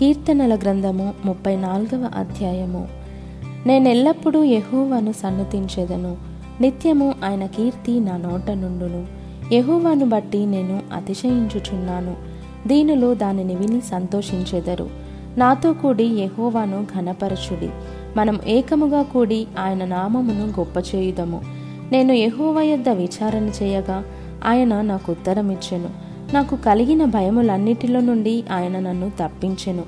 కీర్తనల గ్రంథము ముప్పై నాలుగవ అధ్యాయము. నేనెల్లప్పుడూ యహూవను సన్నతించెదను. నిత్యము ఆయన కీర్తి నా నోట నుండును. యెహోవాను బట్టి నేను అతిశయించుచున్నాను. దీనిలో దానిని విని సంతోషించెదరు. నాతో కూడి యహోవాను ఘనపరచుడి. మనం ఏకముగా కూడి ఆయన నామమును గొప్ప చేయుదము నేను యహోవ యొద్ద విచారణ చేయగా ఆయన నాకు ఉత్తరమిచ్చెను. నాకు కలిగిన భయములన్నిటిలో నుండి ఆయన నన్ను తప్పించెను.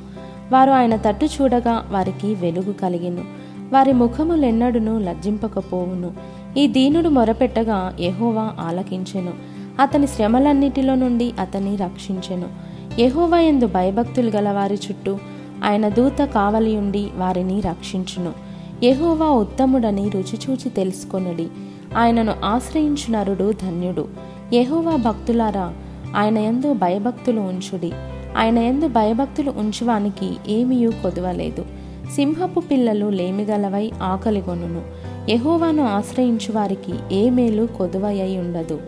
వారు ఆయన తట్టు చూడగా వారికి వెలుగు కలిగెను. వారి ముఖములెన్నడును లజ్జింపకపోవును. ఈ దీనుడు మొరపెట్టగా యహోవా ఆలకించెను. అతని శ్రమలన్నిటిలో నుండి అతన్ని రక్షించెను. యహోవా ఎందు భయభక్తులు గల వారి చుట్టూ ఆయన దూత కావలియుండి వారిని రక్షించును. యహోవా ఉత్తముడని రుచిచూచి తెలుసుకొనుడి. ఆయనను ఆశ్రయించునరుడు ధన్యుడు. యహోవా భక్తులారా ఆయన ఎందు భయభక్తులు ఉంచుడి. ఆయన ఎందు భయభక్తులు ఉంచువానికి ఏమీయూ కొదవలేదు. సింహపు పిల్లలు లేమిగలవై ఆకలిగొనును ఎహోవాను ఆశ్రయించు వారికి ఏ మేలు కొదువయ్యి ఉండదు.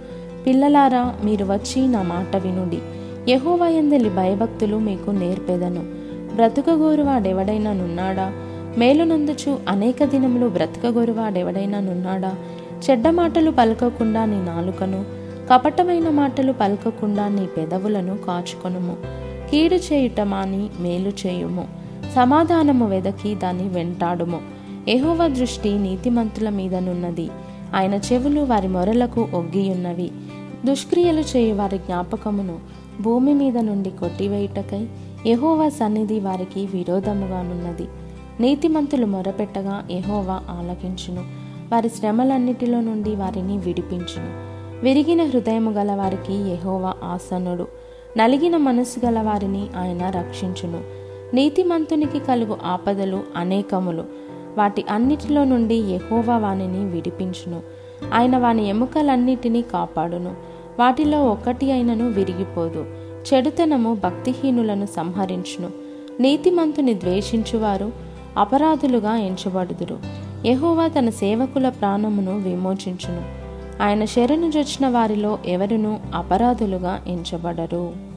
పిల్లలారా మీరు వచ్చి నా మాట వినుడి. ఎహోవాయందలి భయభక్తులు మీకు నేర్పెదను. బ్రతుకగోరువాడెవడైనా నున్నాడా? మేలునందుచు అనేక దినములు బ్రతకగోరువాడెవడైనా నున్నాడా? చెడ్డ మాటలు పలకకుండా నీ నాలుకను కపటమైన మాటలు పలకకుండా నీ పెదవులను కాచుకొనుము. కీడు చేయుటమాని మేలు చేయుము. సమాధానము వెదకి దాన్ని వెంటాడుము. ఎహోవ దృష్టి నీతిమంతుల మీదనున్నది ఆయన చెవులు వారి మొరలకు ఒగ్గియున్నవి. దుష్క్రియలు చేయు వారి జ్ఞాపకమును భూమి మీద నుండి కొట్టివేయుటకై ఎహోవా సన్నిధి వారికి విరోధముగానున్నది నీతిమంతులు మొరపెట్టగా ఎహోవా ఆలకించును. వారి శ్రమలన్నిటిలో నుండి వారిని విడిపించును. విరిగిన హృదయము గలవారికి వారికి ఆసనుడు. నలిగిన మనస్సు గల వారిని ఆయన రక్షించును. నీతిమంతునికి కలుగు ఆపదలు అనేకములు. వాటి అన్నిటిలో నుండి యెహోవా వానిని విడిపించును. ఆయన వాని ఎముకలన్నిటినీ కాపాడును. వాటిలో ఒకటి అయినను విరిగిపోదు. చెడుతనము భక్తిహీనులను సంహరించును. నీతిమంతుని ద్వేషించువారు అపరాధులుగా ఎంచబడుదురు. యహోవా తన సేవకుల ప్రాణమును విమోచించును. ఆయన శరణు జొచ్చిన వారిలో ఎవరునూ అపరాధులుగా ఎంచబడరు.